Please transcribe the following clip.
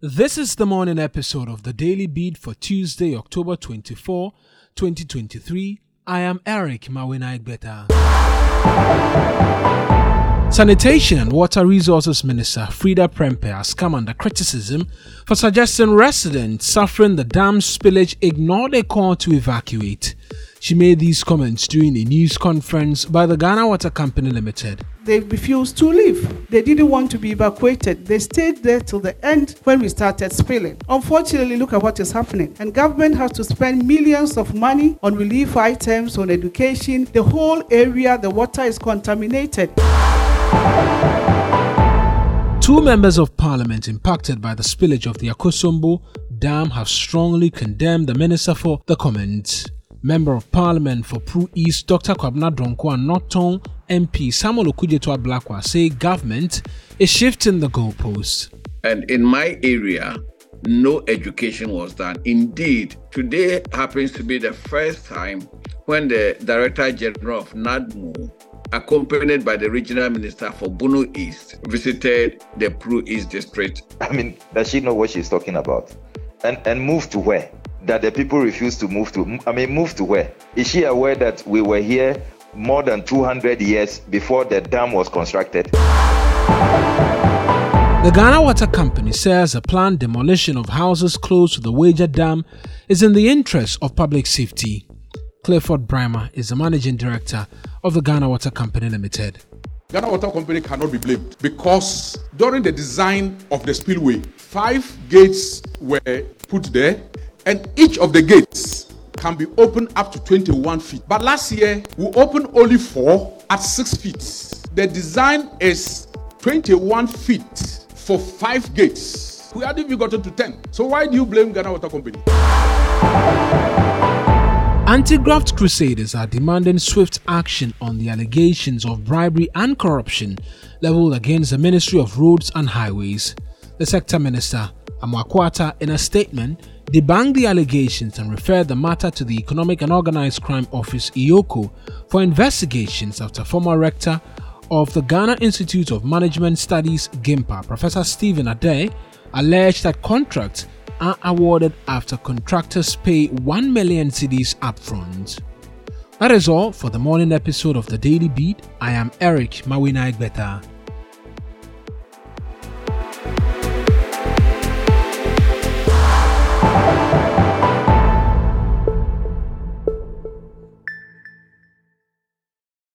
This is the morning episode of the Daily Beat for Tuesday, October 24, 2023. I am Eric Mawinaigbeta. Sanitation and Water Resources Minister Freda Prempeh has come under criticism for suggesting residents suffering the dam spillage ignored a call to evacuate. She made these comments during a news conference by the Ghana Water Company Limited. They refused to leave. They didn't want to be evacuated. They stayed there till the end when we started spilling. Unfortunately, look at what is happening. And government has to spend millions of money on relief items, on education. The whole area, the water is contaminated. Two members of parliament impacted by the spillage of the Akosombo Dam have strongly condemned the minister for the comments. Member of Parliament for Pru East Dr. Kwabena Donkor and North Tongu MP Samuel Okudzeto Ablakwa say government is shifting the goalposts. And in my area, no education was done. Indeed, today happens to be the first time when the Director General of NADMO, accompanied by the Regional Minister for Bono East, visited the Pru East District. I mean, does she know what she's talking about? And and move to where? That the people refuse to move to. I mean, move to where? Is she aware that we were here more than 200 years before the dam was constructed? The Ghana Water Company says a planned demolition of houses close to the Weija Dam is in the interest of public safety. Clifford Braimah is the managing director of the Ghana Water Company Limited. Ghana Water Company cannot be blamed because during the design of the spillway, five gates were put there and each of the gates can be opened up to 21 feet. But last year, we opened only four at six feet. The design is 21 feet for five gates. We hadn't even gotten to 10. So why do you blame Ghana Water Company? Anti-graft crusaders are demanding swift action on the allegations of bribery and corruption leveled against the Ministry of Roads and Highways. The sector minister, Amoako in a statement, debunked the allegations and referred the matter to the Economic and Organized Crime Office EOCO for investigations after former rector of the Ghana Institute of Management Studies GIMPA, Professor Stephen Adei, alleged that contracts are awarded after contractors pay 1 million cedis upfront. That is all for the morning episode of the Daily Beat. I am Eric Mawina Igbeta.